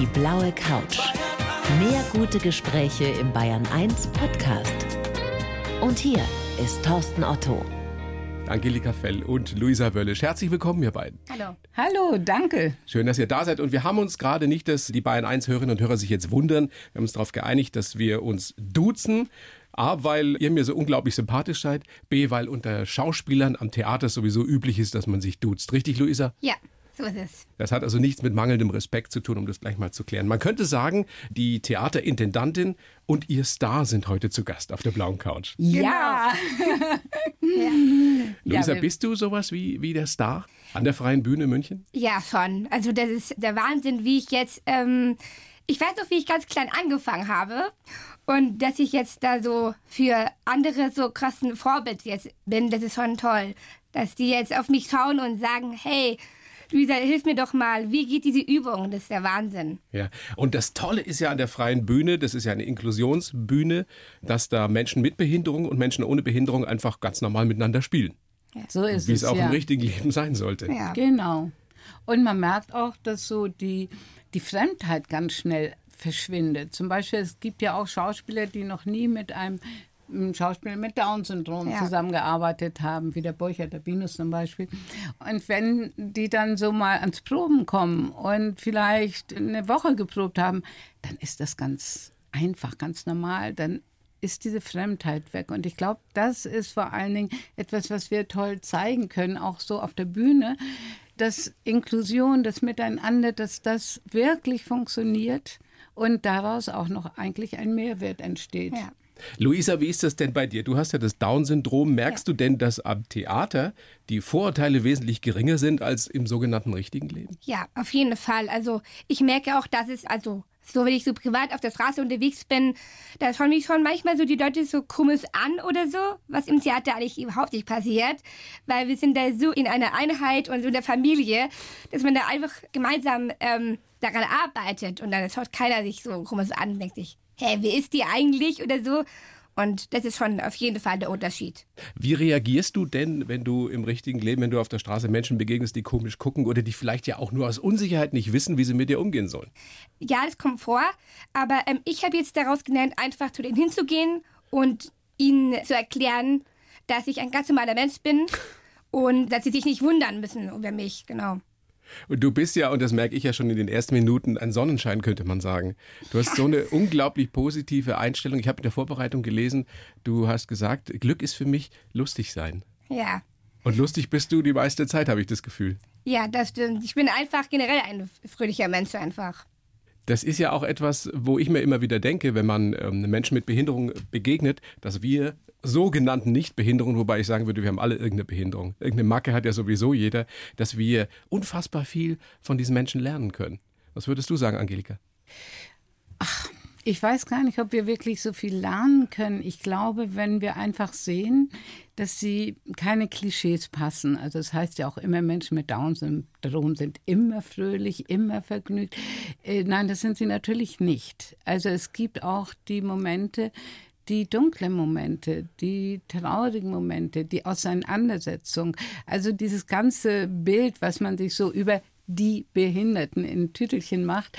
Die blaue Couch. Mehr gute Gespräche im Bayern 1 Podcast. Und hier ist Thorsten Otto. Angelika Fell und Luisa Wöllisch. Herzlich willkommen, ihr beiden. Hallo. Hallo, danke. Schön, dass ihr da seid. Und wir haben uns gerade nicht, dass die Bayern 1 Hörerinnen und Hörer sich jetzt wundern. Wir haben uns darauf geeinigt, dass wir uns duzen. A, weil ihr mir so unglaublich sympathisch seid. B, weil unter Schauspielern am Theater sowieso üblich ist, dass man sich duzt. Richtig, Luisa? Ja, so ist es. Das hat also nichts mit mangelndem Respekt zu tun, um das gleich mal zu klären. Man könnte sagen, die Theaterintendantin und ihr Star sind heute zu Gast auf der blauen Couch. Ja. Luisa, wir- bist du sowas wie, wie der Star an der Freien Bühne München? Ja, schon. Also das ist der Wahnsinn, wie ich jetzt, ähm, ich weiß noch, wie ich ganz klein angefangen habe und dass ich jetzt da so für andere so krassen Vorbild jetzt bin, das ist schon toll. Dass die jetzt auf mich schauen und sagen, hey, Luisa, hilf mir doch mal, wie geht diese Übung? Das ist der Wahnsinn. Ja, und das Tolle ist ja an der freien Bühne, das ist ja eine Inklusionsbühne, dass da Menschen mit Behinderung und Menschen ohne Behinderung einfach ganz normal miteinander spielen. So ist Wie es. es auch ja. im richtigen Leben sein sollte. Ja. Genau. Und man merkt auch, dass so die, die Fremdheit ganz schnell verschwindet. Zum Beispiel, es gibt ja auch Schauspieler, die noch nie mit einem einem Schauspieler mit Down-Syndrom Ja. zusammengearbeitet haben, wie der Burchard, der Binus zum Beispiel. Und wenn die dann so mal ans Proben kommen und vielleicht eine Woche geprobt haben, dann ist das ganz einfach, ganz normal. Dann ist diese Fremdheit weg. Und ich glaube, das ist vor allen Dingen etwas, was wir toll zeigen können, auch so auf der Bühne, dass Inklusion, das Miteinander, dass das wirklich funktioniert und daraus auch noch eigentlich ein Mehrwert entsteht. Ja. Luisa, wie ist das denn bei dir? Du hast ja das Down-Syndrom. Merkst du denn, dass am Theater die Vorurteile wesentlich geringer sind als im sogenannten richtigen Leben? Ja, auf jeden Fall. Also ich merke auch, dass es, also so wenn ich so privat auf der Straße unterwegs bin, da schauen mich schon manchmal so die Leute so komisch an oder so, was im Theater eigentlich überhaupt nicht passiert, weil wir sind da so in einer Einheit und so in der Familie, dass man da einfach gemeinsam ähm, daran arbeitet und dann schaut keiner sich so komisch an denkt sich, hä, wer ist die eigentlich oder so. Und das ist schon auf jeden Fall der Unterschied. Wie reagierst du denn, wenn du im richtigen Leben, wenn du auf der Straße Menschen begegnest, die komisch gucken oder die vielleicht ja auch nur aus Unsicherheit nicht wissen, wie sie mit dir umgehen sollen? ja, das kommt vor, aber ähm, ich habe jetzt daraus gelernt, einfach zu denen hinzugehen und ihnen zu erklären, dass ich ein ganz normaler Mensch bin und dass sie sich nicht wundern müssen über mich, genau. Und du bist ja, und das merke ich ja schon in den ersten Minuten, ein Sonnenschein, könnte man sagen. Du hast so eine unglaublich positive Einstellung. Ich habe in der Vorbereitung gelesen, du hast gesagt, Glück ist für mich lustig sein. Ja, Und lustig bist du die meiste Zeit, habe ich das Gefühl. ja, das stimmt. Ich bin einfach generell ein fröhlicher Mensch einfach. Das ist ja auch etwas, wo ich mir immer wieder denke, wenn man ähm, Menschen mit Behinderung begegnet, dass wir sogenannten Nichtbehinderungen, wobei ich sagen würde, wir haben alle irgendeine Behinderung, irgendeine Macke hat ja sowieso jeder, dass wir unfassbar viel von diesen Menschen lernen können. Was würdest du sagen, Angelika? Ich weiß gar nicht, ob wir wirklich so viel lernen können. Ich glaube, wenn wir einfach sehen, dass sie keine Klischees passen. Also das heißt ja auch immer, Menschen mit Down-Syndrom sind immer fröhlich, immer vergnügt. Äh, nein, das sind sie natürlich nicht. Also es gibt auch die Momente, die dunklen Momente, die traurigen Momente, die Auseinandersetzung. Also dieses ganze Bild, was man sich so über die Behinderten in Tütelchen macht,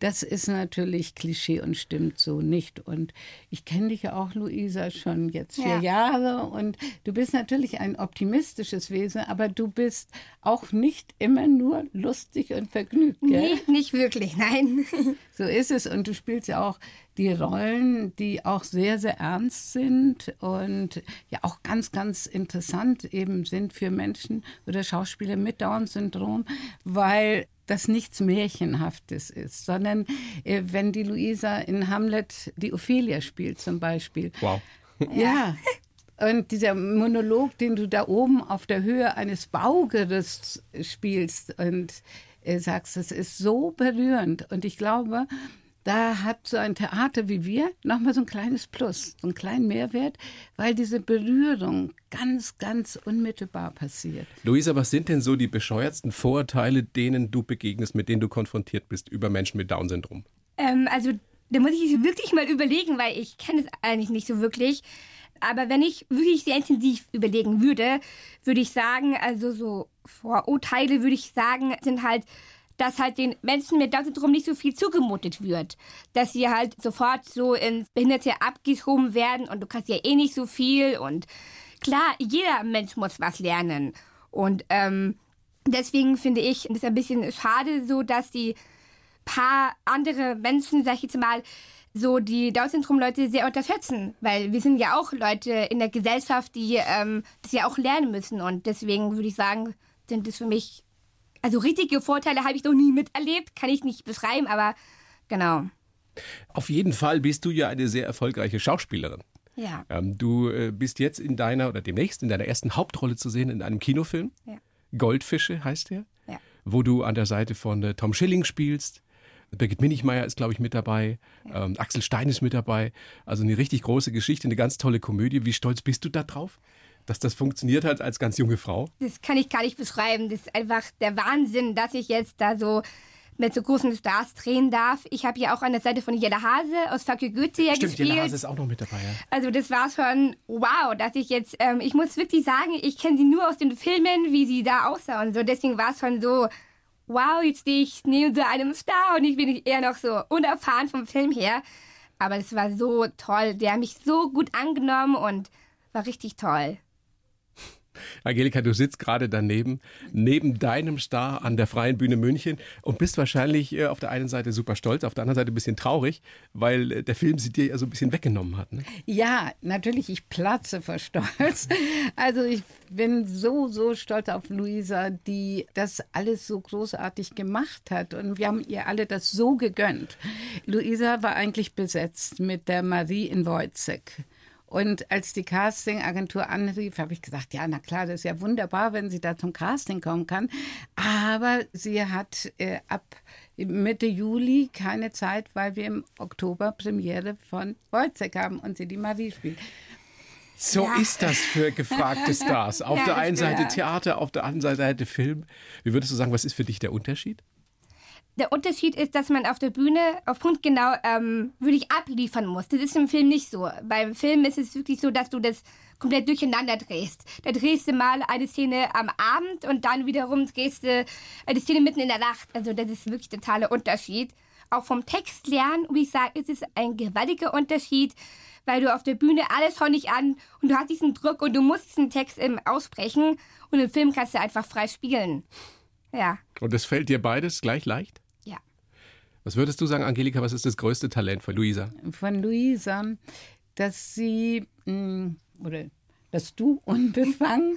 das ist natürlich Klischee und stimmt so nicht. Und ich kenne dich ja auch, Luisa, schon jetzt vier Ja. Jahre und du bist natürlich ein optimistisches Wesen, aber du bist auch nicht immer nur lustig und vergnügt. Gell? Nee, nicht wirklich, nein. So ist es. Und du spielst ja auch die Rollen, die auch sehr, sehr ernst sind und ja auch ganz, ganz interessant eben sind für Menschen oder Schauspieler mit Down-Syndrom, weil das nichts Märchenhaftes ist, sondern äh, wenn die Luisa in Hamlet die Ophelia spielt zum Beispiel, Wow. ja. Und dieser Monolog, den du da oben auf der Höhe eines Baugerüsts spielst und äh, sagst, das ist so berührend. Und ich glaube, da hat so ein Theater wie wir nochmal so ein kleines Plus, so einen kleinen Mehrwert, weil diese Berührung ganz, ganz unmittelbar passiert. Luisa, was sind denn so die bescheuertsten Vorurteile, denen du begegnest, mit denen du konfrontiert bist über Menschen mit Down-Syndrom? Ähm, also, da muss ich wirklich mal überlegen, weil ich kenne es eigentlich nicht so wirklich. Aber wenn ich wirklich sehr intensiv überlegen würde, würde ich sagen, also so Vorurteile würde ich sagen, sind halt, dass halt den Menschen mit Down-Syndrom nicht so viel zugemutet wird. Dass sie halt sofort so ins Behinderte abgeschoben werden und du kannst ja eh nicht so viel. Und klar, jeder Mensch muss was lernen. Und ähm, deswegen finde ich es ein bisschen schade, so dass die paar andere Menschen, sag ich jetzt mal, so die Down-Syndrom-Leute sehr unterschätzen, weil wir sind ja auch Leute in der Gesellschaft, die ähm, das ja auch lernen müssen und deswegen würde ich sagen, sind das für mich, also richtige Vorteile habe ich noch nie miterlebt, kann ich nicht beschreiben, aber genau. Auf jeden Fall bist du ja eine sehr erfolgreiche Schauspielerin. Ja. Ähm, du äh, bist jetzt in deiner oder demnächst in deiner ersten Hauptrolle zu sehen in einem Kinofilm. Ja. Goldfische heißt der. Ja. Wo du an der Seite von äh, Tom Schilling spielst. Birgit Minichmeier ist, glaube ich, mit dabei. Ähm, Axel Stein ist mit dabei. Also eine richtig große Geschichte, eine ganz tolle Komödie. Wie stolz bist du da drauf, dass das funktioniert hat als ganz junge Frau? Das kann ich gar nicht beschreiben. Das ist einfach der Wahnsinn, dass ich jetzt da so mit so großen Stars drehen darf. Ich habe ja auch an der Seite von Jella Hase aus Facke Goethe ja Stimmt, gespielt. Jella Hase ist auch noch mit dabei. Ja. Also das war schon wow, dass ich jetzt, ähm, ich muss wirklich sagen, ich kenne sie nur aus den Filmen, wie sie da aussah und so. Deswegen war es schon so, wow, jetzt stehe ich neben so einem Star und ich bin eher noch so unerfahren vom Film her. Aber es war so toll. Die haben mich so gut angenommen und war richtig toll. Angelika, du sitzt gerade daneben, neben deinem Star an der Freien Bühne München und bist wahrscheinlich äh, auf der einen Seite super stolz, auf der anderen Seite ein bisschen traurig, weil äh, der Film sie dir ja so ein bisschen weggenommen hat. Ne? Ja, natürlich, ich platze vor Stolz. Also ich bin so, so stolz auf Luisa, die das alles so großartig gemacht hat. Und wir haben ihr alle das so gegönnt. Luisa war eigentlich besetzt mit der Marie in Wojcek. Und als die Castingagentur anrief, habe ich gesagt, ja, na klar, das ist ja wunderbar, wenn sie da zum Casting kommen kann. Aber sie hat äh, ab Mitte Juli keine Zeit, weil wir im Oktober Premiere von Wojcek haben und sie die Marie spielt. So ja. ist das für gefragte Stars. Auf Ja, der einen Seite ja. Theater, auf der anderen Seite Film. Wie würdest du sagen, was ist für dich der Unterschied? Der Unterschied ist, dass man auf der Bühne auf Punkt genau ähm, wirklich abliefern muss. Das ist im Film nicht so. Beim Film ist es wirklich so, dass du das komplett durcheinander drehst. Da drehst du mal eine Szene am Abend und dann wiederum drehst du eine Szene mitten in der Nacht. Also das ist wirklich ein totaler Unterschied. Auch vom Text lernen, wie ich sage, ist es ein gewaltiger Unterschied, weil du auf der Bühne alles nicht an und du hast diesen Druck und du musst diesen Text ähm, aussprechen und im Film kannst du einfach frei spielen. Ja, Und das fällt dir beides gleich leicht? Was würdest du sagen, Angelika, was ist das größte Talent von Luisa? von Luisa, dass sie mh, oder dass du unbefangen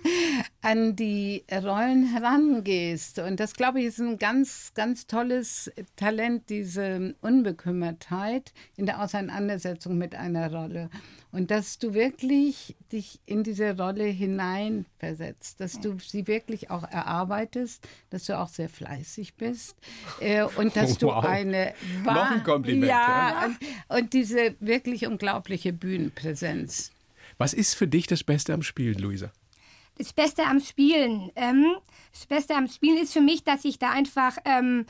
an die Rollen herangehst. Und das, glaube ich, ist ein ganz, ganz tolles Talent, diese Unbekümmertheit in der Auseinandersetzung mit einer Rolle. Und dass du wirklich dich in diese Rolle hineinversetzt, dass du sie wirklich auch erarbeitest, dass du auch sehr fleißig bist äh, und dass du Wow. eine Noch ein Kompliment, Ja, und, und diese wirklich unglaubliche Bühnenpräsenz. Was ist für dich das Beste am Spielen, Luisa? Das Beste am Spielen. Ähm, das Beste am Spielen ist für mich, dass ich da einfach, ähm,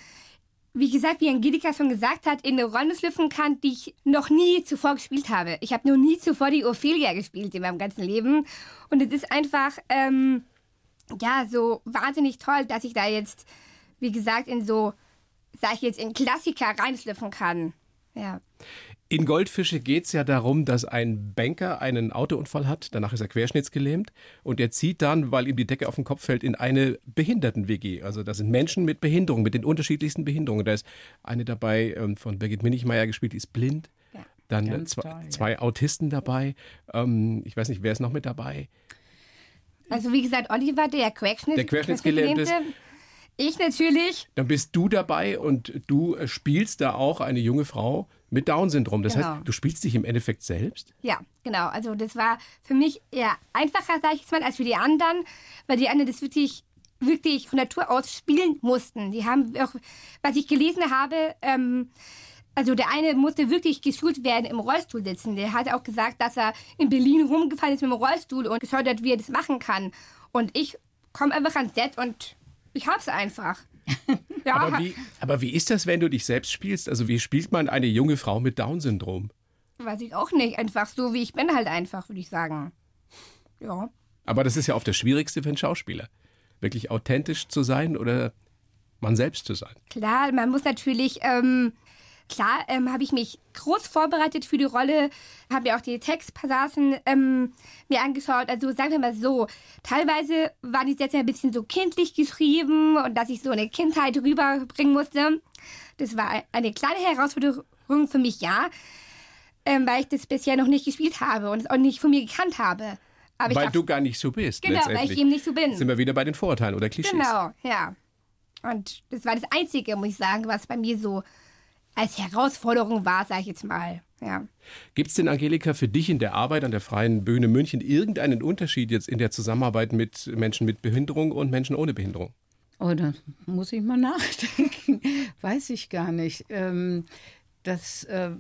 wie gesagt, wie Angelika schon gesagt hat, in eine Rolle schlüpfen kann, die ich noch nie zuvor gespielt habe. Ich habe noch nie zuvor die Ophelia gespielt in meinem ganzen Leben. Und es ist einfach, ähm, ja, so wahnsinnig toll, dass ich da jetzt, wie gesagt, in so, sag ich jetzt, in Klassiker reinschlüpfen kann. Ja. In Goldfische geht es ja darum, dass ein Banker einen Autounfall hat, danach ist er querschnittsgelähmt und er zieht dann, weil ihm die Decke auf den Kopf fällt, in eine Behinderten-WG. Also da sind Menschen mit Behinderung, mit den unterschiedlichsten Behinderungen. Da ist eine dabei ähm, von Birgit Minichmeier gespielt, die ist blind. Ja. Dann zwei, toll, ja. zwei Autisten dabei. Ähm, ich weiß nicht, wer ist noch mit dabei? Also wie gesagt, Oliver, der Querschnitt, Der Querschnittsgelähmte. Querschnittsgelähmte. Ich natürlich. Dann bist du dabei und du äh, spielst da auch eine junge Frau mit Down-Syndrom. Das Genau. heißt, du spielst dich im Endeffekt selbst? Ja, genau. Also das war für mich eher einfacher, sag ich jetzt mal, als für die anderen, weil die anderen das wirklich wirklich von Natur aus spielen mussten. Die haben auch, was ich gelesen habe, ähm, also der eine musste wirklich geschult werden im Rollstuhl sitzen. Der hat auch gesagt, dass er in Berlin rumgefallen ist mit dem Rollstuhl und geschaut hat, wie er das machen kann. Und ich komme einfach ans Set und ich hab's einfach. Ja, Aber wie, aber wie ist das, wenn du dich selbst spielst? Also wie spielt man eine junge Frau mit Down-Syndrom? weiß ich auch nicht. Einfach so, wie ich bin halt einfach, würde ich sagen. Ja. Aber das ist ja oft das Schwierigste für einen Schauspieler. Wirklich authentisch zu sein oder man selbst zu sein. Klar, man muss natürlich, ähm, klar, ähm, habe ich mich groß vorbereitet für die Rolle, habe mir auch die Textpassagen ähm, mir angeschaut. Also sagen wir mal so, teilweise waren die Sätze ein bisschen so kindlich geschrieben und dass ich so eine Kindheit rüberbringen musste. Das war eine kleine Herausforderung für mich, ja, ähm, weil ich das bisher noch nicht gespielt habe und es auch nicht von mir gekannt habe. Aber weil du gar nicht so bist. Genau, weil ich eben nicht so bin. Sind wir wieder bei den Vorurteilen oder Klischees. Genau, ja. Und das war das Einzige, muss ich sagen, was bei mir so als Herausforderung war, sage ich jetzt mal. Ja. Gibt es denn, Angelika, für dich in der Arbeit an der Freien Bühne München irgendeinen Unterschied jetzt in der Zusammenarbeit mit Menschen mit Behinderung und Menschen ohne Behinderung? Oh, da muss ich mal nachdenken. Weiß ich gar nicht. Ähm, das äh,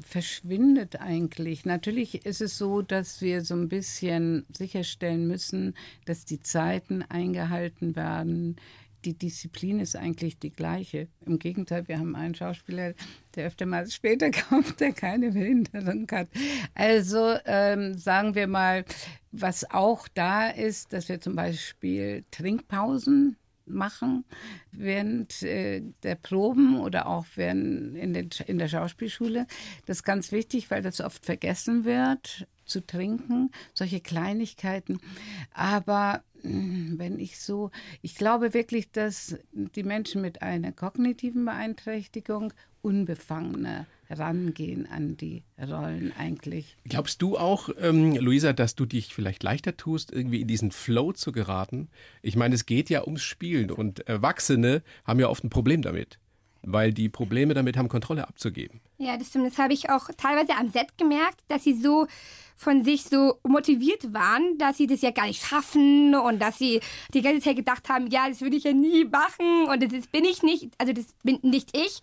verschwindet eigentlich. Natürlich ist es so, dass wir so ein bisschen sicherstellen müssen, dass die Zeiten eingehalten werden, die Disziplin ist eigentlich die gleiche. Im Gegenteil, wir haben einen Schauspieler, der öfter mal später kommt, der keine Behinderung hat. Also ähm, sagen wir mal, was auch da ist, dass wir zum Beispiel Trinkpausen machen während äh, der Proben oder auch während in, den, in der Schauspielschule. Das ist ganz wichtig, weil das oft vergessen wird zu trinken, solche Kleinigkeiten. Aber wenn ich so, ich glaube wirklich, dass die Menschen mit einer kognitiven Beeinträchtigung unbefangener rangehen an die Rollen eigentlich. Glaubst du auch, ähm, Luisa, dass du dich vielleicht leichter tust, irgendwie in diesen Flow zu geraten? Ich meine, es geht ja ums Spielen und Erwachsene haben ja oft ein Problem damit weil die Probleme damit haben, Kontrolle abzugeben. Ja, das stimmt. Das habe ich auch teilweise am Set gemerkt, dass sie so von sich so motiviert waren, dass sie das ja gar nicht schaffen und dass sie die ganze Zeit gedacht haben, ja, das würde ich ja nie machen und das bin ich nicht, also das bin nicht ich.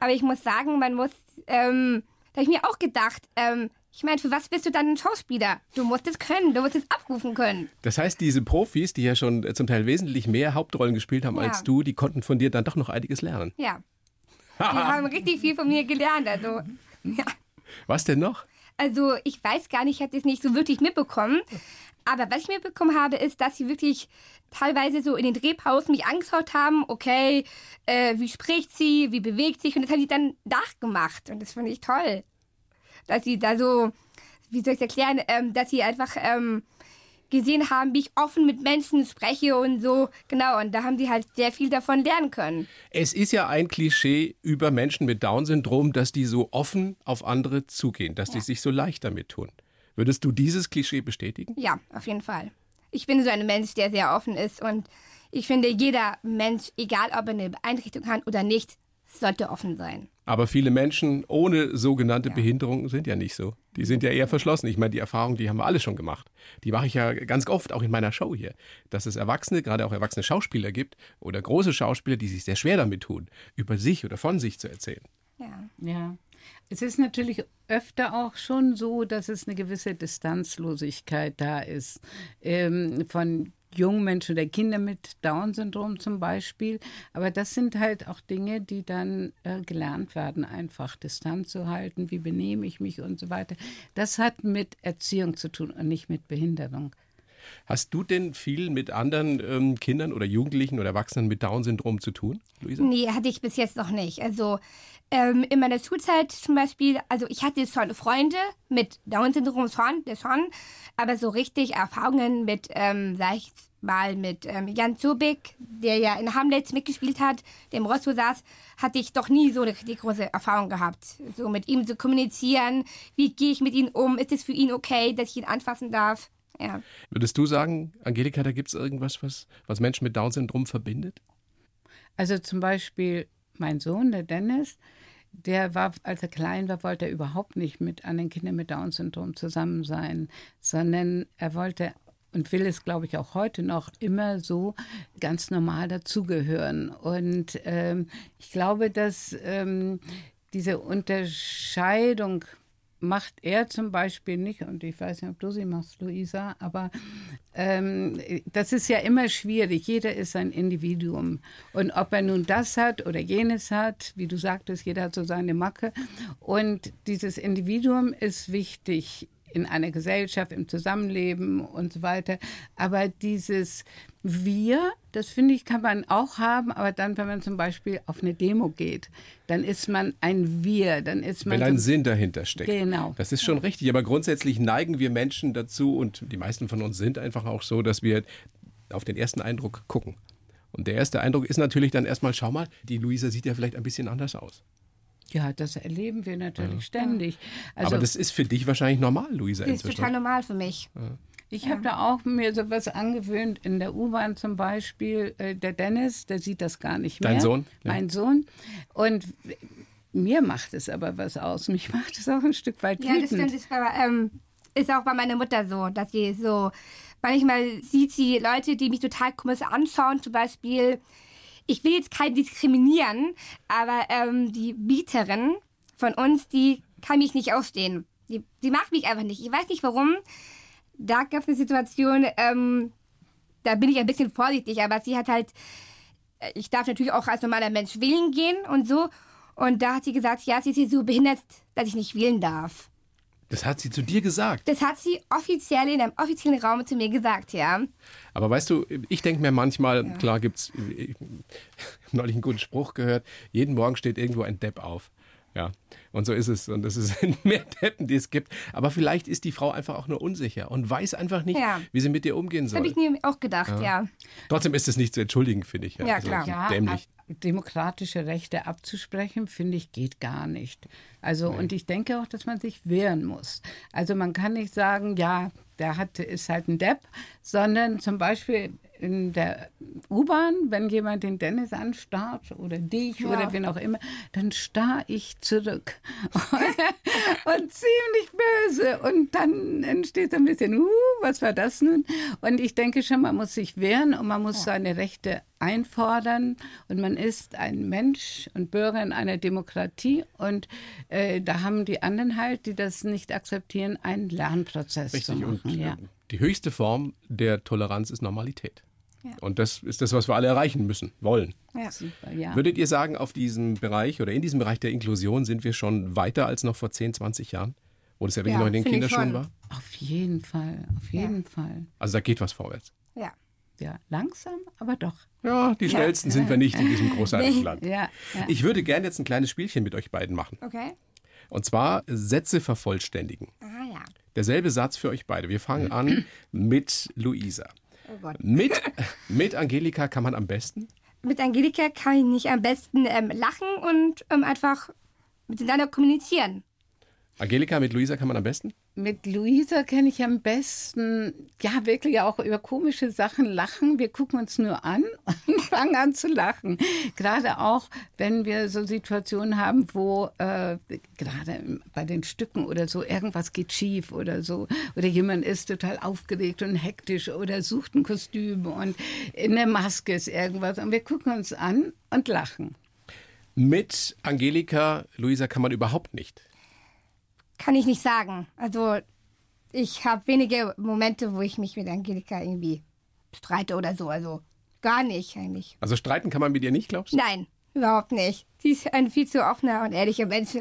Aber ich muss sagen, man muss, ähm, da habe ich mir auch gedacht, ähm, ich meine, für was bist du dann ein Schauspieler? Du musst es können, du musst es abrufen können. Das heißt, diese Profis, die ja schon zum Teil wesentlich mehr Hauptrollen gespielt haben ja. als du, die konnten von dir dann doch noch einiges lernen. Ja. Die haben richtig viel von mir gelernt. Also, ja. Was denn noch? Also, ich weiß gar nicht, ich habe das nicht so wirklich mitbekommen. Aber was ich mitbekommen habe, ist, dass sie wirklich teilweise so in den Drehpausen mich angeschaut haben, okay, äh, wie spricht sie, wie bewegt sich und das haben sie dann nachgemacht und das fand ich toll dass sie da so, wie soll ich es erklären, ähm, dass sie einfach ähm, gesehen haben, wie ich offen mit Menschen spreche und so. Genau, und da haben sie halt sehr viel davon lernen können. Es ist ja ein Klischee über Menschen mit Down-Syndrom, dass die so offen auf andere zugehen, dass ja. die sich so leicht damit tun. Würdest du dieses Klischee bestätigen? Ja, auf jeden Fall. Ich bin so ein Mensch, der sehr offen ist und ich finde, jeder Mensch, egal ob er eine Beeinträchtigung hat oder nicht, sollte offen sein. Aber viele Menschen ohne sogenannte ja. Behinderung sind ja nicht so. Die sind ja eher verschlossen. Ich meine, die Erfahrung, die haben wir alle schon gemacht. Die mache ich ja ganz oft auch in meiner Show hier. Dass es Erwachsene, gerade auch erwachsene Schauspieler gibt oder große Schauspieler, die sich sehr schwer damit tun, über sich oder von sich zu erzählen. Ja. Ja. Es ist natürlich öfter auch schon so, dass es eine gewisse Distanzlosigkeit da ist ähm, von jungen Menschen oder Kinder mit Down-Syndrom zum Beispiel. Aber das sind halt auch Dinge, die dann äh, gelernt werden, einfach Distanz zu halten, wie benehme ich mich und so weiter. Das hat mit Erziehung zu tun und nicht mit Behinderung. Hast du denn viel mit anderen ähm, Kindern oder Jugendlichen oder Erwachsenen mit Down-Syndrom zu tun, Luisa? Nee, hatte ich bis jetzt noch nicht. Also ähm, in meiner Schulzeit zum Beispiel, also ich hatte schon Freunde mit Down-Syndrom schon, schon, aber so richtig Erfahrungen mit, ähm, sag ich mal, mit ähm, Jan Zubik, der ja in Hamlet mitgespielt hat, der im Rosso saß, hatte ich doch nie so eine richtig große Erfahrung gehabt. So mit ihm zu kommunizieren, wie gehe ich mit ihm um, ist es für ihn okay, dass ich ihn anfassen darf? Ja. Würdest du sagen, Angelika, da gibt es irgendwas, was, was Menschen mit Down-Syndrom verbindet? Also zum Beispiel mein Sohn, der Dennis, der war, als er klein war, wollte er überhaupt nicht mit anderen Kindern mit Down-Syndrom zusammen sein, sondern er wollte und will es, glaube ich, auch heute noch immer so ganz normal dazugehören. Und ähm, ich glaube, dass ähm, diese Unterscheidung macht er zum Beispiel nicht, und ich weiß nicht, ob du sie machst, Luisa, aber ähm, das ist ja immer schwierig. Jeder ist ein Individuum. Und ob er nun das hat oder jenes hat, wie du sagtest, jeder hat so seine Macke. Und dieses Individuum ist wichtig in einer Gesellschaft, im Zusammenleben und so weiter. Aber dieses Wir, das finde ich, kann man auch haben, aber dann, wenn man zum Beispiel auf eine Demo geht, dann ist man ein Wir, dann ist man. Wenn ein Sinn dahinter steckt. Genau. Das ist schon richtig. Aber grundsätzlich neigen wir Menschen dazu, und die meisten von uns sind einfach auch so, dass wir auf den ersten Eindruck gucken. Und der erste Eindruck ist natürlich dann erstmal, schau mal, die Luisa sieht ja vielleicht ein bisschen anders aus. Ja, das erleben wir natürlich ständig. Also Aber das ist für dich wahrscheinlich normal, Luisa, Das ist inzwischen. total normal für mich. Ich habe da auch mir sowas angewöhnt, in der U-Bahn zum Beispiel. Äh, der Dennis, der sieht das gar nicht mehr. Dein Sohn? Ja. Mein Sohn. Und mir macht es aber was aus. Mich macht es auch ein Stück weit Ja, das wütend. stimmt. Ist, bei, ähm, ist auch bei meiner Mutter so, dass sie so, manchmal sieht sie Leute, die mich total komisch anschauen, zum Beispiel, ich will jetzt keinen diskriminieren, aber ähm, die Mieterin von uns, die kann mich nicht ausstehen. Die, die mag mich einfach nicht. Ich weiß nicht warum. Da gab es eine Situation, ähm, da bin ich ein bisschen vorsichtig, aber sie hat halt, äh, ich darf natürlich auch als normaler Mensch wählen gehen und so. Und da hat sie gesagt, ja, sie ist hier so behindert, dass ich nicht wählen darf. Das hat sie zu dir gesagt. Das hat sie offiziell in einem offiziellen Raum zu mir gesagt, ja. Aber weißt du, ich denke mir manchmal, klar gibt's ich hab neulich einen guten Spruch gehört, jeden Morgen steht irgendwo ein Depp auf. Ja, und so ist es. Und es sind mehr Deppen, die es gibt. Aber vielleicht ist die Frau einfach auch nur unsicher und weiß einfach nicht, Ja. wie sie mit dir umgehen Das habe soll. ich mir auch gedacht, ja. Trotzdem ist es nicht zu entschuldigen, finde ich. Ja, klar. Ja, dämlich. Demokratische Rechte abzusprechen, finde ich, geht gar nicht. Also, und ich denke auch, dass man sich wehren muss. Also, man kann nicht sagen, ja, der hat, ist halt ein Depp, sondern zum Beispiel in der U-Bahn, wenn jemand den Dennis anstarrt oder dich Ja. oder wen auch immer, dann starr ich zurück. und ziemlich böse. Und dann entsteht so ein bisschen, uh, was war das nun? Und ich denke schon, man muss sich wehren und man muss seine Rechte einfordern. Und man ist ein Mensch und Bürger in einer Demokratie. Und äh, da haben die anderen halt, die das nicht akzeptieren, einen Lernprozess Richtig. zu Und machen. Ja. äh, die höchste Form der Toleranz ist Normalität. Und das ist das, was wir alle erreichen müssen, wollen. Super, ja. Würdet ihr sagen, auf diesem Bereich oder in diesem Bereich der Inklusion sind wir schon weiter als noch vor 10, 20 Jahren? Wo das ja wirklich Ja, noch in den Kinderschuhen schon. war? Auf jeden Fall, auf jeden Fall. Also da geht was vorwärts. Ja. Ja, langsam, aber doch. Ja, die schnellsten sind wir nicht in diesem großartigen Land. Ja, ja. Ich würde gerne jetzt ein kleines Spielchen mit euch beiden machen. Okay. Und zwar Sätze vervollständigen. Ah ja. Derselbe Satz für euch beide. Wir fangen an mit Luisa. Oh. Mit, mit Angelika kann man am besten? Mit Angelika kann ich nicht am besten ähm, lachen und ähm, einfach miteinander kommunizieren. Angelika, mit Luisa kann man am besten? Mit Luisa kenne ich am besten, ja, wirklich auch über komische Sachen lachen. Wir gucken uns nur an und fangen an zu lachen. Gerade auch, wenn wir so Situationen haben, wo äh, gerade bei den Stücken oder so irgendwas geht schief oder so. Oder jemand ist total aufgeregt und hektisch oder sucht ein Kostüm und in der Maske ist irgendwas. Und wir gucken uns an und lachen. Mit Angelika, Luisa kann man überhaupt nicht. Kann ich nicht sagen. Also ich habe wenige Momente, wo ich mich mit Angelika irgendwie streite oder so. Also gar nicht eigentlich. Also streiten kann man mit ihr nicht, glaubst du? Nein, überhaupt nicht. Sie ist ein viel zu offener und ehrlicher Mensch.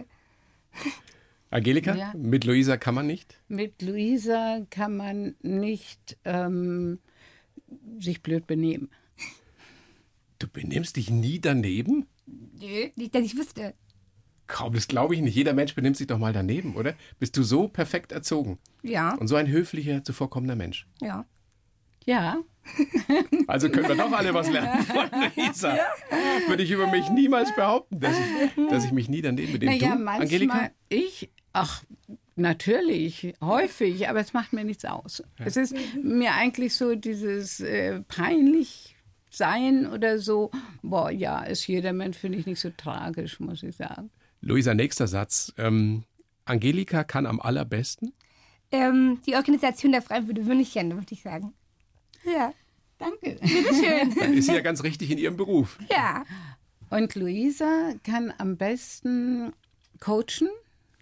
Angelika, Ja. mit Luisa kann man nicht? Mit Luisa kann man nicht ähm, sich blöd benehmen. Du benimmst dich nie daneben? Nö, nicht, dass ich wüsste. Kaum, das glaube ich nicht. Jeder Mensch benimmt sich doch mal daneben, oder? Bist du so perfekt erzogen Ja, und so ein höflicher, zuvorkommender Mensch? ja. Ja, Also können wir doch alle was lernen von Luisa. Würde ich über mich niemals behaupten, dass ich, dass ich mich nie daneben benehme. naja, du, manchmal Angelika? ich, ach, natürlich, häufig, aber es macht mir nichts aus. Es ist mir eigentlich so dieses äh, peinlich sein oder so, boah, ja, ist jeder Mensch, finde ich nicht so tragisch, muss ich sagen. Luisa, nächster Satz. Ähm, Angelika kann am allerbesten. Ähm, die Organisation der Freiwilligen München, würde ich sagen. Ja, Danke. Dann ist sie ja ganz richtig in ihrem Beruf. ja. Und Luisa kann am besten coachen,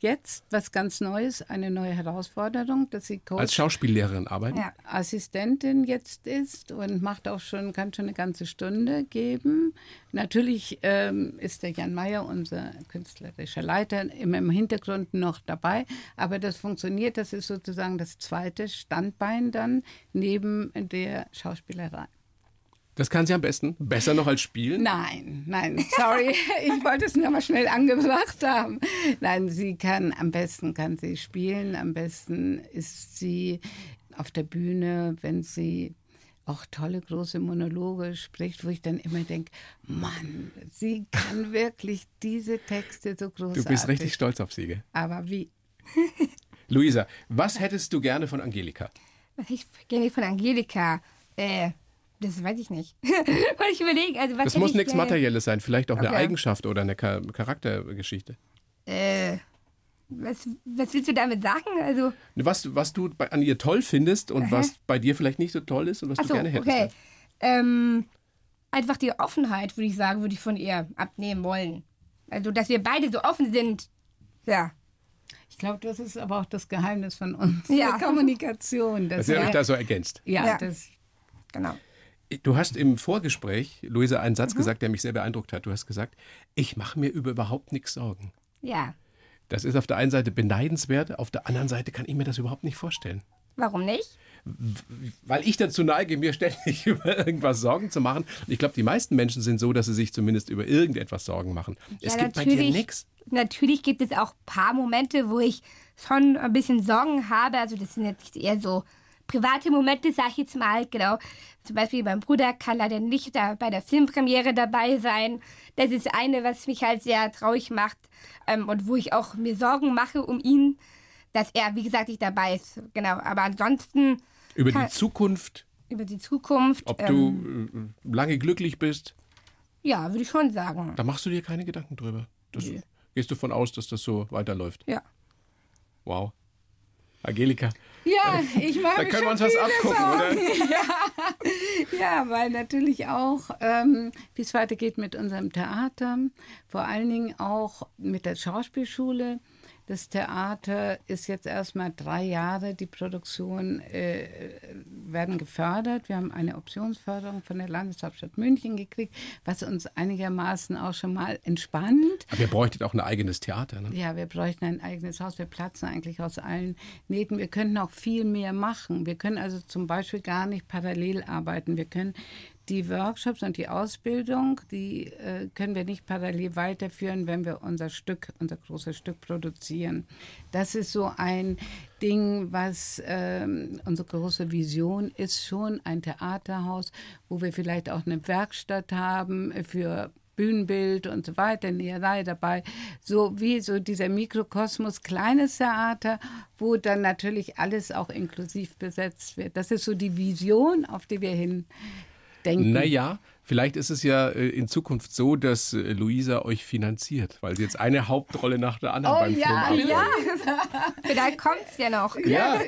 jetzt was ganz Neues, eine neue Herausforderung, dass sie Coach Als Schauspiellehrerin arbeiten? Ja. Assistentin jetzt ist und macht auch schon, kann schon eine ganze Stunde geben. Natürlich ähm, ist der Jan Mayer, unser künstlerischer Leiter, immer im Hintergrund noch dabei, aber das funktioniert, das ist sozusagen das zweite Standbein dann neben der Schauspielerei. Das kann sie am besten. Besser noch als spielen? Nein, nein, sorry, ich wollte es nur mal schnell angebracht haben. Nein, sie kann am besten kann sie spielen, am besten ist sie auf der Bühne, wenn sie auch tolle große Monologe spricht, wo ich dann immer denke, Mann, sie kann wirklich diese Texte so großartig. Du bist richtig stolz auf sie. Aber wie? Luisa, was hättest du gerne von Angelika? Was ich gerne von Angelika, äh, das weiß ich nicht. Weil ich überlege, also was Das muss ich nichts Materielles sein, vielleicht auch eine Okay. Eigenschaft oder eine Cha- Charaktergeschichte. Äh, was, was willst du damit sagen? Also, Was, was du bei, an ihr toll findest und was bei dir vielleicht nicht so toll ist und was du achso, gerne hättest. okay. Ähm, einfach die Offenheit, würde ich sagen, würde ich von ihr abnehmen wollen. Also, dass wir beide so offen sind. Ja. Ich glaube, das ist aber auch das Geheimnis von uns, Ja. der Kommunikation. Dass Dass ihr euch da so ergänzt. ja, Ja. das Genau. Du hast im Vorgespräch, Luisa, einen Mhm. Satz gesagt, der mich sehr beeindruckt hat. Du hast gesagt, ich mache mir über überhaupt nichts Sorgen. Ja. Das ist auf der einen Seite beneidenswert, auf der anderen Seite kann ich mir das überhaupt nicht vorstellen. Warum nicht? Weil ich dazu neige, mir ständig über irgendwas Sorgen zu machen. Und ich glaube, die meisten Menschen sind so, dass sie sich zumindest über irgendetwas Sorgen machen. es Ja, gibt bei dir nichts. Natürlich gibt es auch ein paar Momente, wo ich schon ein bisschen Sorgen habe. Also das sind jetzt eher so private Momente, sag ich jetzt mal, genau. Zum Beispiel mein Bruder kann leider nicht da bei der Filmpremiere dabei sein. Das ist eine, was mich halt sehr traurig macht ähm, und wo ich auch mir Sorgen mache um ihn, dass er, wie gesagt, nicht dabei ist. Genau, aber ansonsten Über Kann- die Zukunft, über die Zukunft, ob ähm, du äh, lange glücklich bist, ja, würde ich schon sagen. da machst du dir keine Gedanken drüber. Das, Gehst du von aus, dass das so weiterläuft? Ja. Wow. Angelika, Ja, ich mache da können wir uns was abgucken, Sorgen. oder? Ja, weil natürlich auch, ähm, wie es weitergeht mit unserem Theater, vor allen Dingen auch mit der Schauspielschule. Das Theater ist jetzt erstmal drei Jahre, die Produktion äh, werden gefördert. Wir haben eine Optionsförderung von der Landeshauptstadt München gekriegt, was uns einigermaßen auch schon mal entspannt. Aber ihr bräuchtet auch ein eigenes Theater, ne? Ja, wir bräuchten ein eigenes Haus. Wir platzen eigentlich aus allen Nähten. Wir könnten auch viel mehr machen. Wir können also zum Beispiel gar nicht parallel arbeiten. Wir können die Workshops und die Ausbildung, die äh, können wir nicht parallel weiterführen, wenn wir unser Stück, unser großes Stück produzieren. Das ist so ein Ding, was ähm, unsere große Vision ist, schon ein Theaterhaus, wo wir vielleicht auch eine Werkstatt haben für Bühnenbild und so weiter, Näherei dabei, so wie so dieser Mikrokosmos kleines Theater, wo dann natürlich alles auch inklusiv besetzt wird. Das ist so die Vision, auf die wir hin denken. Naja, vielleicht ist es ja äh, in Zukunft so, dass äh, Luisa euch finanziert, weil sie jetzt eine Hauptrolle nach der anderen Oh beim ja, Film Ja, vielleicht kommt es ja noch. Ja,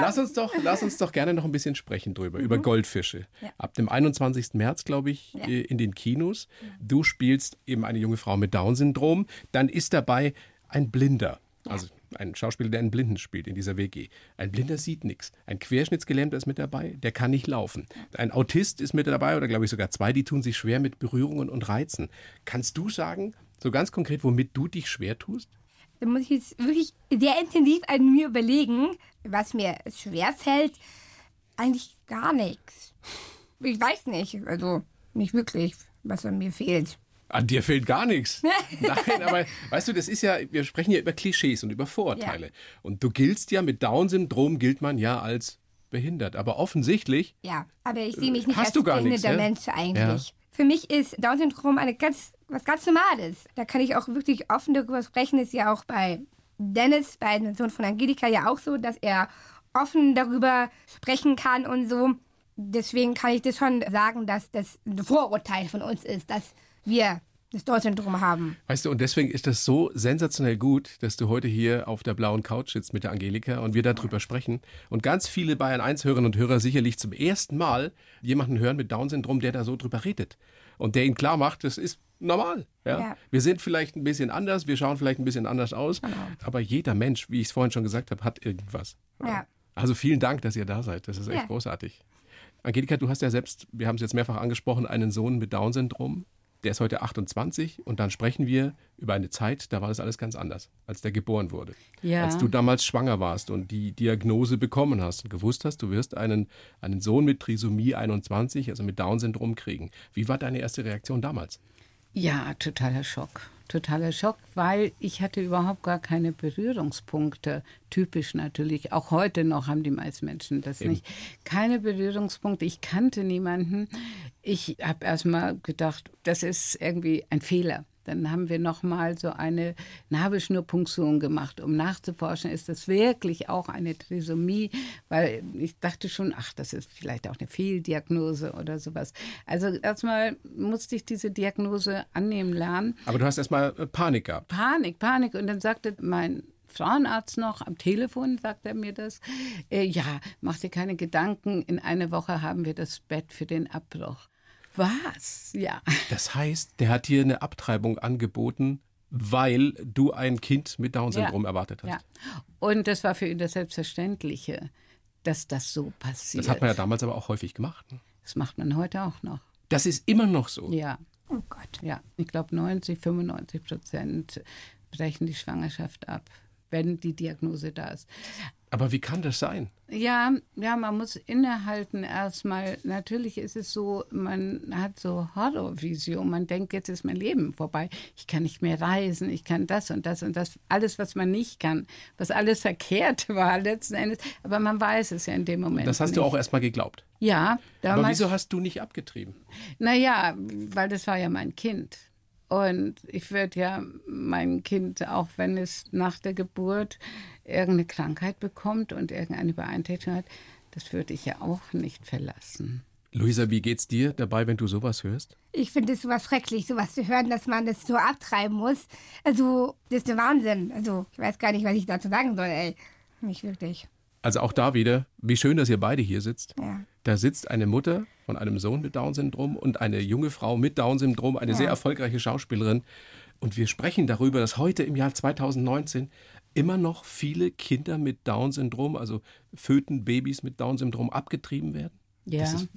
Lass, uns doch, lass uns doch gerne noch ein bisschen sprechen drüber, über Goldfische. Ab dem 21. März, glaube ich, äh, in den Kinos. Du spielst eben eine junge Frau mit Down-Syndrom. Dann ist dabei ein Blinder. Also ein Schauspieler, der einen Blinden spielt in dieser WG. Ein Blinder sieht nichts. Ein Querschnittsgelähmter ist mit dabei, der kann nicht laufen. Ein Autist ist mit dabei, oder glaube ich sogar zwei, die tun sich schwer mit Berührungen und Reizen. Kannst du sagen, so ganz konkret, womit du dich schwer tust? Da muss ich jetzt wirklich sehr intensiv an mir überlegen, was mir schwer fällt. Eigentlich gar nichts. Ich weiß nicht, also nicht wirklich, was an mir fehlt. An dir fehlt gar nichts. Nein, aber weißt du, das ist ja, wir sprechen ja über Klischees und über Vorurteile. Und du giltst ja mit Down-Syndrom, gilt man ja als behindert. Aber offensichtlich, Ja, aber ich sehe mich nicht als behinderter ja? Mensch eigentlich. Für mich ist Down-Syndrom eine ganz, was ganz Normales. Da kann ich auch wirklich offen darüber sprechen. Ist ja auch bei Dennis, bei dem Sohn von Angelika, ja auch so, dass er offen darüber sprechen kann und so. Deswegen kann ich das schon sagen, dass das ein Vorurteil von uns ist, dass wir das Down-Syndrom haben. weißt du, und deswegen ist das so sensationell gut, dass du heute hier auf der blauen Couch sitzt mit der Angelika und wir darüber sprechen. Und ganz viele Bayern 1 Hörerinnen und Hörer sicherlich zum ersten Mal jemanden hören mit Down-Syndrom, der da so drüber redet. und der ihnen klar macht, das ist normal. Ja? Ja. Wir sind vielleicht ein bisschen anders, wir schauen vielleicht ein bisschen anders aus, Genau. aber jeder Mensch, wie ich es vorhin schon gesagt habe, hat irgendwas. Ja. Also vielen Dank, dass ihr da seid. Das ist echt Ja. großartig. Angelika, du hast ja selbst, wir haben es jetzt mehrfach angesprochen, einen Sohn mit Down-Syndrom. Der ist heute 28 und dann sprechen wir über eine Zeit, da war das alles ganz anders, als der geboren wurde. Ja. Als du damals schwanger warst und die Diagnose bekommen hast und gewusst hast, du wirst einen, einen Sohn mit Trisomie 21, also mit Down-Syndrom kriegen. Wie war deine erste Reaktion damals? Ja, totaler Schock. Totaler Schock, weil ich hatte überhaupt gar keine Berührungspunkte. Typisch natürlich. Auch heute noch haben die meisten Menschen das Eben. nicht. Keine Berührungspunkte. Ich kannte niemanden. Ich habe erst mal gedacht, das ist irgendwie ein Fehler. Dann haben wir noch mal so eine Nabelschnurpunktion gemacht, um nachzuforschen, ist das wirklich auch eine Trisomie? Weil ich dachte schon, ach, das ist vielleicht auch eine Fehldiagnose oder sowas. Also erstmal musste ich diese Diagnose annehmen lernen. Aber du hast erstmal äh, Panik gehabt. Panik, Panik. Und dann sagte mein Frauenarzt noch am Telefon, sagt er mir das, äh, ja, mach dir keine Gedanken, in einer Woche haben wir das Bett für den Abbruch. Was? Ja. Das heißt, der hat dir eine Abtreibung angeboten, weil du ein Kind mit Down-Syndrom Ja. erwartet hast. Ja. Und das war für ihn das Selbstverständliche, dass das so passiert. Das hat man ja damals aber auch häufig gemacht. ne? Das macht man heute auch noch. Das ist immer noch so. Ja, Oh Gott. ja. Ich glaube, 90, 95 Prozent brechen die Schwangerschaft ab, wenn die Diagnose da ist. Aber wie kann das sein? Ja, ja, man muss innehalten erstmal. Natürlich ist es so, man hat so Horrorvision. Man denkt, jetzt ist mein Leben vorbei. Ich kann nicht mehr reisen, ich kann das und das und das. Alles, was man nicht kann, was alles verkehrt war letzten Endes. Aber man weiß es ja in dem Moment. Das hast nicht. du auch erstmal geglaubt. Ja, Aber damals. wieso hast du nicht abgetrieben? Naja, weil das war ja mein Kind. Und ich würde ja mein Kind, auch wenn es nach der Geburt irgendeine Krankheit bekommt und irgendeine Beeinträchtigung hat, das würde ich ja auch nicht verlassen. Luisa, wie geht's dir dabei, wenn du sowas hörst? Ich finde es sowas schrecklich, sowas zu hören, dass man das so abtreiben muss. Also, das ist der Wahnsinn. Also, ich weiß gar nicht, was ich dazu sagen soll, ey. Nicht wirklich. Also auch da wieder, wie schön, dass ihr beide hier sitzt. Ja. Da sitzt eine Mutter von einem Sohn mit Down-Syndrom und eine junge Frau mit Down-Syndrom, eine sehr erfolgreiche Schauspielerin. Und wir sprechen darüber, dass heute im Jahr 2019 immer noch viele Kinder mit Down-Syndrom, also Fötenbabys mit Down-Syndrom, abgetrieben werden. Ja. Das, ist,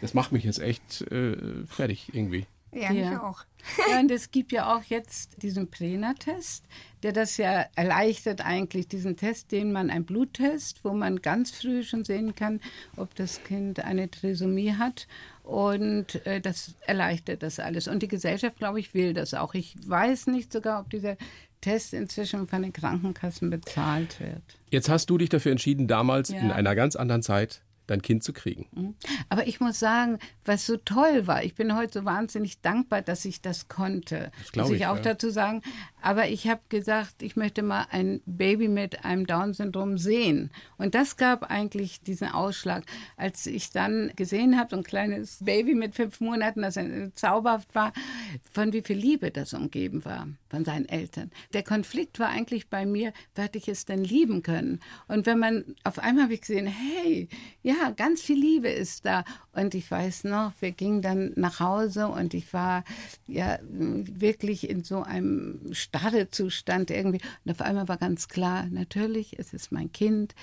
das macht mich jetzt echt äh, fertig irgendwie. Ja, Ja. ich auch. Ja, und es gibt ja auch jetzt diesen Prena-Test, der das ja erleichtert eigentlich, diesen Test, den man, ein Bluttest, wo man ganz früh schon sehen kann, ob das Kind eine Trisomie hat. Und äh, das erleichtert das alles. Und die Gesellschaft, glaube ich, will das auch. Ich weiß nicht sogar, ob dieser Test inzwischen von den Krankenkassen bezahlt wird. Jetzt hast du dich dafür entschieden, damals Ja. in einer ganz anderen Zeit dein Kind zu kriegen. Aber ich muss sagen, was so toll war, ich bin heute so wahnsinnig dankbar, dass ich das konnte. Das muss ich ich, auch ja. dazu sagen. Aber ich habe gesagt, ich möchte mal ein Baby mit einem Down-Syndrom sehen. Und das gab eigentlich diesen Ausschlag. Als ich dann gesehen habe, so ein kleines Baby mit fünf Monaten, das zauberhaft war, von wie viel Liebe das umgeben war, von seinen Eltern. Der Konflikt war eigentlich bei mir, wer hätte ich es denn lieben können? Und wenn man, auf einmal habe ich gesehen, hey, ja, ganz viel Liebe ist da. Und ich weiß noch, wir gingen dann nach Hause und ich war ja wirklich in so einem Starrezustand irgendwie. Und auf einmal war ganz klar, natürlich, es ist mein Kind.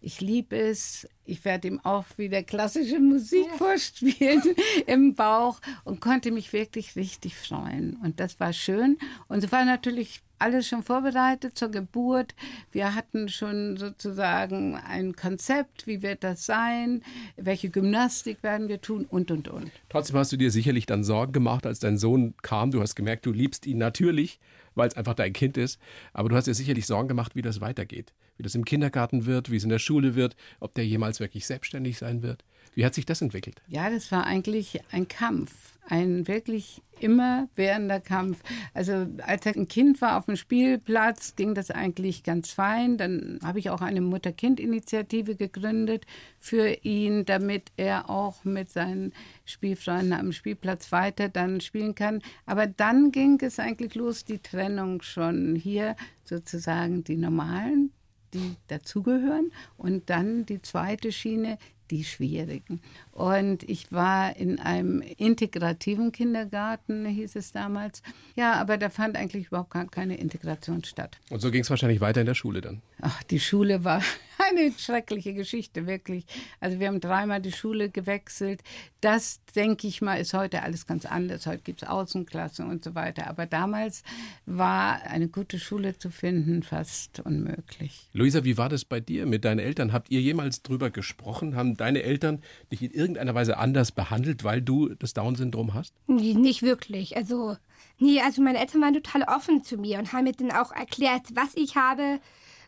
Ich liebe es. Ich werde ihm auch wieder klassische Musik vorspielen im Bauch und konnte mich wirklich richtig freuen. Und das war schön. Und es war natürlich alles schon vorbereitet zur Geburt. Wir hatten schon sozusagen ein Konzept, wie wird das sein, welche Gymnastik werden wir tun und, und, und. Trotzdem hast du dir sicherlich dann Sorgen gemacht, als dein Sohn kam. Du hast gemerkt, du liebst ihn natürlich, weil es einfach dein Kind ist. Aber du hast dir sicherlich Sorgen gemacht, wie das weitergeht. Wie das im Kindergarten wird, wie es in der Schule wird, ob der jemals wirklich selbstständig sein wird. Wie hat sich das entwickelt? Ja, das war eigentlich ein Kampf, ein wirklich immerwährender Kampf. Also als er ein Kind war auf dem Spielplatz, ging das eigentlich ganz fein. Dann habe ich auch eine Mutter-Kind-Initiative gegründet für ihn, damit er auch mit seinen Spielfreunden am Spielplatz weiter dann spielen kann. Aber dann ging es eigentlich los, die Trennung schon hier sozusagen die normalen, die dazugehören und dann die zweite Schiene, die schwierigen. Und ich war in einem integrativen Kindergarten, hieß es damals. Ja, aber da fand eigentlich überhaupt keine Integration statt. Und so ging es wahrscheinlich weiter in der Schule dann. Ach, die Schule war eine schreckliche Geschichte, wirklich. Also wir haben dreimal die Schule gewechselt. Das, denke ich mal, ist heute alles ganz anders. Heute gibt es Außenklassen und so weiter. Aber damals war eine gute Schule zu finden fast unmöglich. Luisa, wie war das bei dir mit deinen Eltern? Habt ihr jemals drüber gesprochen? Haben deine Eltern dich in irgendeiner Weise anders behandelt, weil du das Down-Syndrom hast? Nee, nicht wirklich. Also, nee, also meine Eltern waren total offen zu mir und haben mir dann auch erklärt, was ich habe,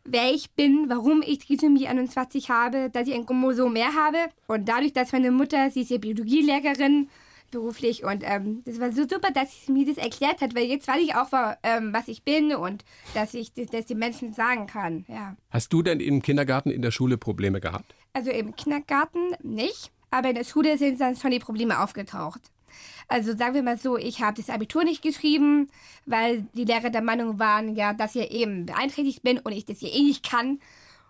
wer ich bin, warum ich Trisomie 21 habe, dass ich ein Chromosom mehr habe. Und dadurch, dass meine Mutter, sie ist ja Biologielehrerin, beruflich und ähm, das war so super, dass sie mir das erklärt hat, weil jetzt weiß ich auch, ähm, was ich bin und dass ich das, das den Menschen sagen kann. Ja. Hast du denn im Kindergarten, in der Schule Probleme gehabt? Also im Kindergarten nicht, aber in der Schule sind dann schon die Probleme aufgetaucht. Also sagen wir mal so, ich habe das Abitur nicht geschrieben, weil die Lehrer der Meinung waren, ja, dass ich eben beeinträchtigt bin und ich das hier eh nicht kann.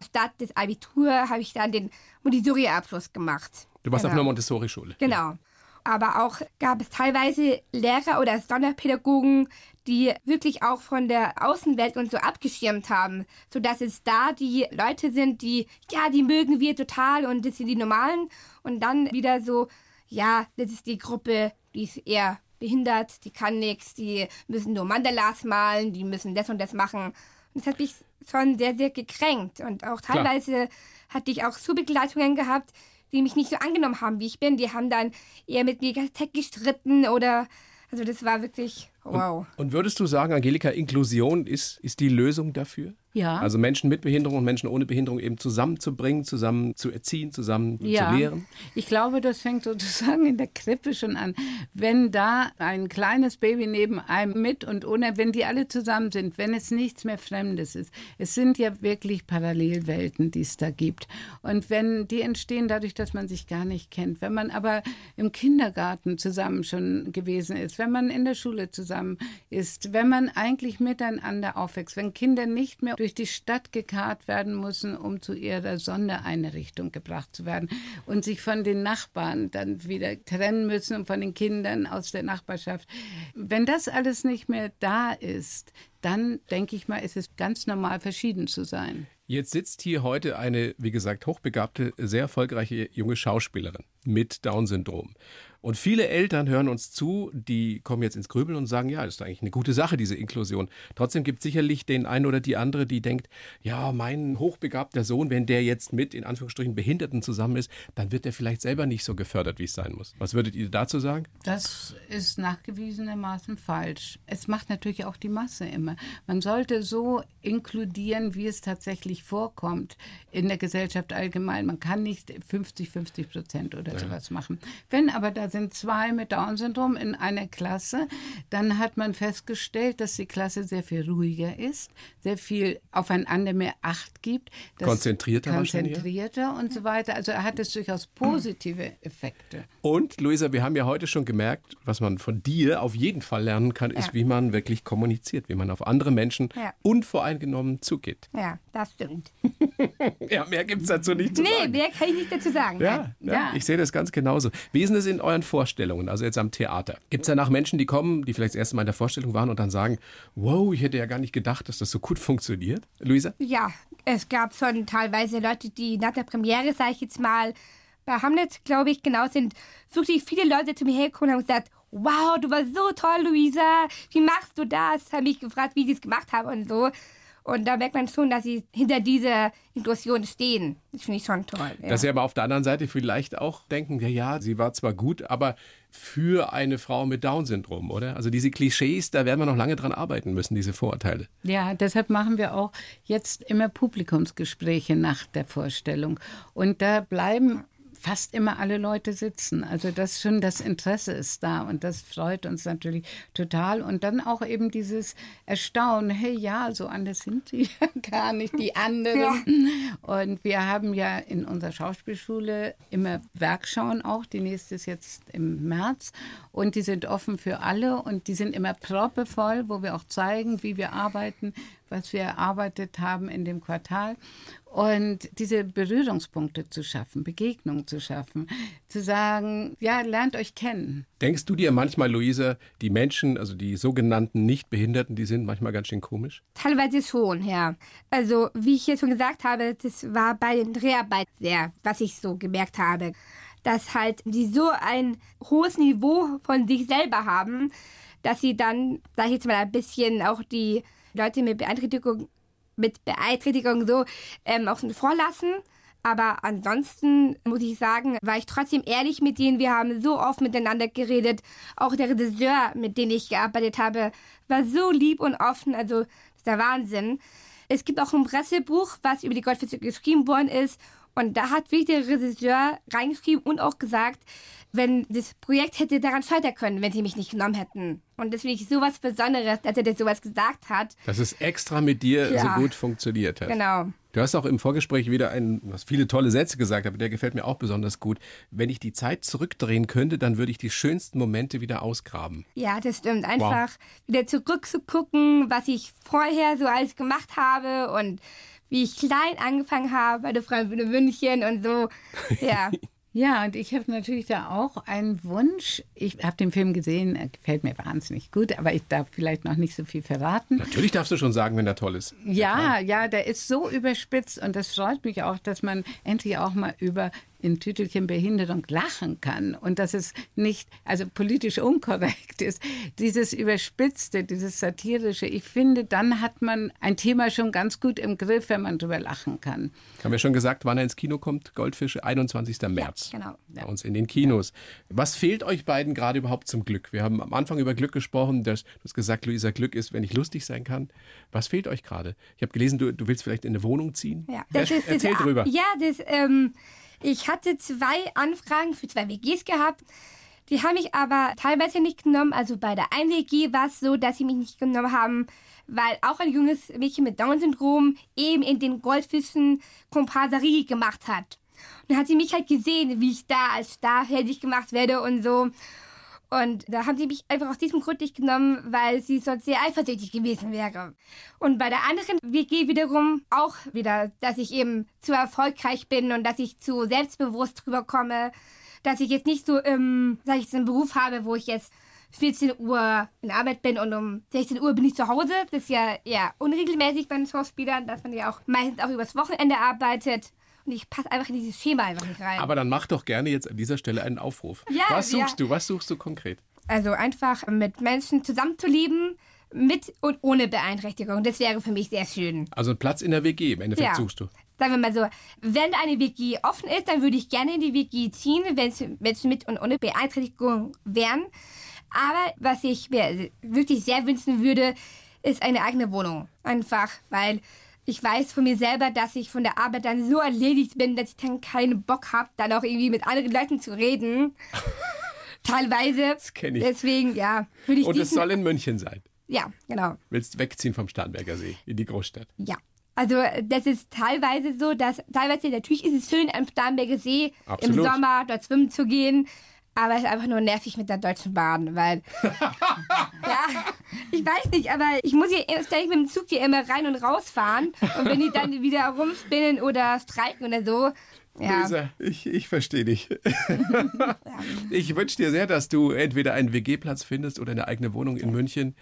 Statt des Abitur habe ich dann den Montessori-Abschluss gemacht. Du warst genau. auf einer Montessori-Schule. Genau. Aber auch gab es teilweise Lehrer oder Sonderpädagogen, die wirklich auch von der Außenwelt und so abgeschirmt haben, sodass es da die Leute sind, die, ja, die mögen wir total und das sind die Normalen. Und dann wieder so, ja, das ist die Gruppe, die ist eher behindert, die kann nichts, die müssen nur Mandalas malen, die müssen das und das machen. Und das hat mich schon sehr, sehr gekränkt. Und auch teilweise Klar. hatte ich auch Zugbegleitungen gehabt, die mich nicht so angenommen haben, wie ich bin. Die haben dann eher mit mir gestritten oder, also das war wirklich wow. Und, und würdest du sagen, Angelika, Inklusion ist, ist die Lösung dafür? Ja. Also Menschen mit Behinderung und Menschen ohne Behinderung eben zusammenzubringen, zusammen zu erziehen, zusammen ja. zu lehren? Ich glaube, das fängt sozusagen in der Krippe schon an. Wenn da ein kleines Baby neben einem mit und ohne, wenn die alle zusammen sind, wenn es nichts mehr Fremdes ist. Es sind ja wirklich Parallelwelten, die es da gibt. Und wenn die entstehen dadurch, dass man sich gar nicht kennt. Wenn man aber im Kindergarten zusammen schon gewesen ist, wenn man in der Schule zusammen ist, wenn man eigentlich miteinander aufwächst, wenn Kinder nicht mehr durch die Stadt gekarrt werden müssen, um zu ihrer Sondereinrichtung gebracht zu werden und sich von den Nachbarn dann wieder trennen müssen und von den Kindern aus der Nachbarschaft. Wenn das alles nicht mehr da ist, dann denke ich mal, ist es ganz normal, verschieden zu sein. Jetzt sitzt hier heute eine, wie gesagt, hochbegabte, sehr erfolgreiche junge Schauspielerin mit Down-Syndrom. Und viele Eltern hören uns zu, die kommen jetzt ins Grübeln und sagen, ja, das ist eigentlich eine gute Sache, diese Inklusion. Trotzdem gibt es sicherlich den einen oder die andere, die denkt, ja, mein hochbegabter Sohn, wenn der jetzt mit, in Anführungsstrichen, Behinderten zusammen ist, dann wird er vielleicht selber nicht so gefördert, wie es sein muss. Was würdet ihr dazu sagen? Das ist nachgewiesenermaßen falsch. Es macht natürlich auch die Masse immer. Man sollte so inkludieren, wie es tatsächlich vorkommt in der Gesellschaft allgemein. Man kann nicht 50, 50 Prozent oder ja. sowas machen. Wenn aber da sind zwei mit Down-Syndrom in einer Klasse. Dann hat man festgestellt, dass die Klasse sehr viel ruhiger ist, sehr viel aufeinander mehr Acht gibt. Konzentrierter Konzentrierter und so weiter. Also er hat es durchaus positive Effekte. Und Luisa, wir haben ja heute schon gemerkt, was man von dir auf jeden Fall lernen kann, ist, ja. wie man wirklich kommuniziert, wie man auf andere Menschen ja. unvoreingenommen zugeht. Ja, das stimmt. ja, mehr gibt es dazu nicht zu nee, sagen. Nee, mehr kann ich nicht dazu sagen. Ja, ja, ich sehe das ganz genauso. Wie ist es in euren Vorstellungen, also jetzt am Theater? Gibt es danach Menschen, die kommen, die vielleicht das erste Mal in der Vorstellung waren und dann sagen, wow, ich hätte ja gar nicht gedacht, dass das so gut funktioniert? Luisa? Ja, es gab schon teilweise Leute, die nach der Premiere, sage ich jetzt mal, bei Hamlet, glaube ich, genau, sind wirklich viele Leute zu mir hergekommen und haben gesagt, wow, du warst so toll, Luisa, wie machst du das? Haben mich gefragt, wie sie es gemacht haben und so. Und da merkt man schon, dass sie hinter dieser Inklusion stehen. Das finde ich schon toll. Ja. Dass sie aber auf der anderen Seite vielleicht auch denken, ja, ja, sie war zwar gut, aber für eine Frau mit Down-Syndrom, oder? Also diese Klischees, da werden wir noch lange dran arbeiten müssen, diese Vorurteile. Ja, deshalb machen wir auch jetzt immer Publikumsgespräche nach der Vorstellung. Und da bleiben fast immer alle Leute sitzen. Also das schon das Interesse ist da und das freut uns natürlich total. Und dann auch eben dieses Erstaunen, hey ja, so anders sind die gar nicht, die anderen. Ja. Und wir haben ja in unserer Schauspielschule immer Werkschauen auch. Die nächste ist jetzt im März und die sind offen für alle und die sind immer proppevoll, wo wir auch zeigen, wie wir arbeiten, was wir erarbeitet haben in dem Quartal. Und diese Berührungspunkte zu schaffen, Begegnungen zu schaffen, zu sagen, ja, lernt euch kennen. Denkst du dir manchmal, Luisa, die Menschen, also die sogenannten Nichtbehinderten, die sind manchmal ganz schön komisch? Teilweise schon, ja. Also, wie ich jetzt schon gesagt habe, das war bei den Dreharbeiten sehr, was ich so gemerkt habe. Dass halt die so ein hohes Niveau von sich selber haben, dass sie dann, sag ich jetzt mal, ein bisschen auch die Leute mit Beeinträchtigung mit Beeinträchtigung so ähm, außen vor lassen. Aber ansonsten muss ich sagen, war ich trotzdem ehrlich mit denen. Wir haben so oft miteinander geredet. Auch der Regisseur, mit dem ich gearbeitet habe, war so lieb und offen. Also, das ist der Wahnsinn. Es gibt auch ein Pressebuch, was über die Goldfische geschrieben worden ist. Und da hat wirklich der Regisseur reingeschrieben und auch gesagt, wenn das Projekt hätte daran scheitern können, wenn sie mich nicht genommen hätten. Und das finde ich sowas Besonderes, dass er das sowas gesagt hat. Dass es extra mit dir ja. so gut funktioniert hat. Genau. Du hast auch im Vorgespräch wieder ein, was viele tolle Sätze gesagt, aber der gefällt mir auch besonders gut. Wenn ich die Zeit zurückdrehen könnte, dann würde ich die schönsten Momente wieder ausgraben. Ja, das stimmt. Einfach wow. wieder zurückzugucken, was ich vorher so alles gemacht habe und wie ich klein angefangen habe bei der Freundin München und so. Ja. Ja, und ich habe natürlich da auch einen Wunsch. Ich habe den Film gesehen, er gefällt mir wahnsinnig gut, aber ich darf vielleicht noch nicht so viel verraten. Natürlich darfst du schon sagen, wenn er toll ist. Ja, ja, der ist so überspitzt und das freut mich auch, dass man endlich auch mal über in Tütelchen Behinderung lachen kann und dass es nicht, also politisch unkorrekt ist, dieses Überspitzte, dieses Satirische, ich finde, dann hat man ein Thema schon ganz gut im Griff, wenn man drüber lachen kann. Haben wir schon gesagt, wann er ins Kino kommt? Goldfische, 21. März. Ja, genau. Bei uns in den Kinos. Was fehlt euch beiden gerade überhaupt zum Glück? Wir haben am Anfang über Glück gesprochen. du hast gesagt, Luisa, Glück ist, wenn ich lustig sein kann. Was fehlt euch gerade? Ich habe gelesen, du, du willst vielleicht in eine Wohnung ziehen. Ja, das ist, Erzähl das, drüber. Ja, das, ähm, ich hatte zwei Anfragen für zwei WGs gehabt. Die haben mich aber teilweise nicht genommen. Also bei der einen WG war es so, dass sie mich nicht genommen haben, weil auch ein junges Mädchen mit Down-Syndrom eben in den Goldfischen Komparserie gemacht hat. Und dann hat sie mich halt gesehen, wie ich da als Star fertig gemacht werde und so. Und da haben sie mich einfach aus diesem Grund nicht genommen, weil sie sonst sehr eifersüchtig gewesen wäre. Und bei der anderen WG wiederum auch wieder, dass ich eben zu erfolgreich bin und dass ich zu selbstbewusst rüberkomme, dass ich jetzt nicht so im, sag ich, einen Beruf habe, wo ich jetzt 14 Uhr in Arbeit bin und um 16 Uhr bin ich zu Hause. Das ist ja eher unregelmäßig bei den Schauspielern, dass man ja auch meistens auch übers Wochenende arbeitet. Und ich passe einfach in dieses Schema einfach nicht rein. Aber dann mach doch gerne jetzt an dieser Stelle einen Aufruf. Ja, Was suchst ja. du? Was suchst du konkret? Also einfach mit Menschen zusammenzuleben, mit und ohne Beeinträchtigung. Das wäre für mich sehr schön. Also ein Platz in der WG, im Endeffekt Ja. suchst du. Sagen wir mal so, wenn eine WG offen ist, dann würde ich gerne in die WG ziehen, wenn es Menschen mit und ohne Beeinträchtigung wären. Aber was ich mir wirklich sehr wünschen würde, ist eine eigene Wohnung. Einfach, weil ich weiß von mir selber, dass ich von der Arbeit dann so erledigt bin, dass ich dann keinen Bock habe, dann auch irgendwie mit anderen Leuten zu reden. Teilweise. Das kenn ich. Deswegen, ja, ich Und es soll in München sein. Ja, genau. Willst wegziehen vom Starnberger See in die Großstadt. Ja. Also das ist teilweise so, dass teilweise natürlich ist es schön am Starnberger See Absolut. im Sommer dort schwimmen zu gehen, aber es ist einfach nur nervig mit der Deutschen Bahn, weil ja, ich weiß nicht, aber ich muss hier gleich mit dem Zug hier immer rein und raus fahren und wenn die dann wieder rumspinnen oder streiken oder so, ja, Luisa, ich, ich verstehe dich. ich wünsche dir sehr, dass du entweder einen WG-Platz findest oder eine eigene Wohnung in München.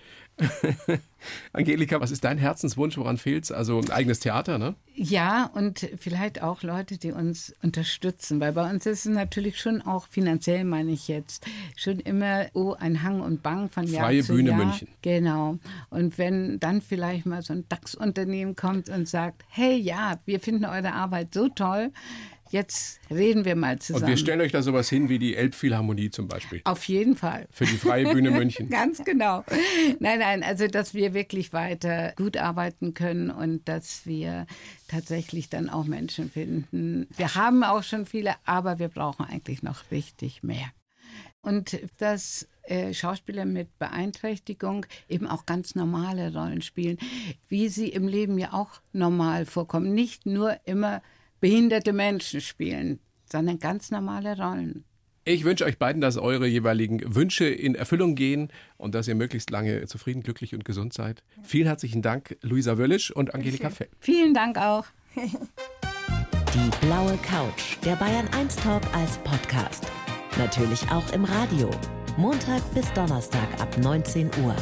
Angelika, was ist dein Herzenswunsch? Woran fehlt's? Also ein eigenes Theater, ne? Ja, und vielleicht auch Leute, die uns unterstützen, weil bei uns ist es natürlich schon auch finanziell, meine ich jetzt, schon immer oh, ein Hang und Bang von Jahr Freie zu Bühne Jahr. München. Genau. Und wenn dann vielleicht mal so ein DAX-Unternehmen kommt und sagt, hey, ja, wir finden eure Arbeit so toll, jetzt reden wir mal zusammen. Und wir stellen euch da sowas hin wie die Elbphilharmonie zum Beispiel. Auf jeden Fall. Für die Freie Bühne München. Ganz genau. Nein, nein, also dass wir wirklich weiter gut arbeiten können und dass wir tatsächlich dann auch Menschen finden. Wir haben auch schon viele, aber wir brauchen eigentlich noch richtig mehr. Und dass äh, Schauspieler mit Beeinträchtigung eben auch ganz normale Rollen spielen, wie sie im Leben ja auch normal vorkommen. Nicht nur immer behinderte Menschen spielen, sondern ganz normale Rollen. Ich wünsche euch beiden, dass eure jeweiligen Wünsche in Erfüllung gehen und dass ihr möglichst lange zufrieden, glücklich und gesund seid. Vielen herzlichen Dank, Luisa Wöllisch und Angelika Fell. Vielen Dank auch. Die blaue Couch, der Bayern 1 Talk als Podcast. Natürlich auch im Radio. Montag bis Donnerstag ab 19 Uhr.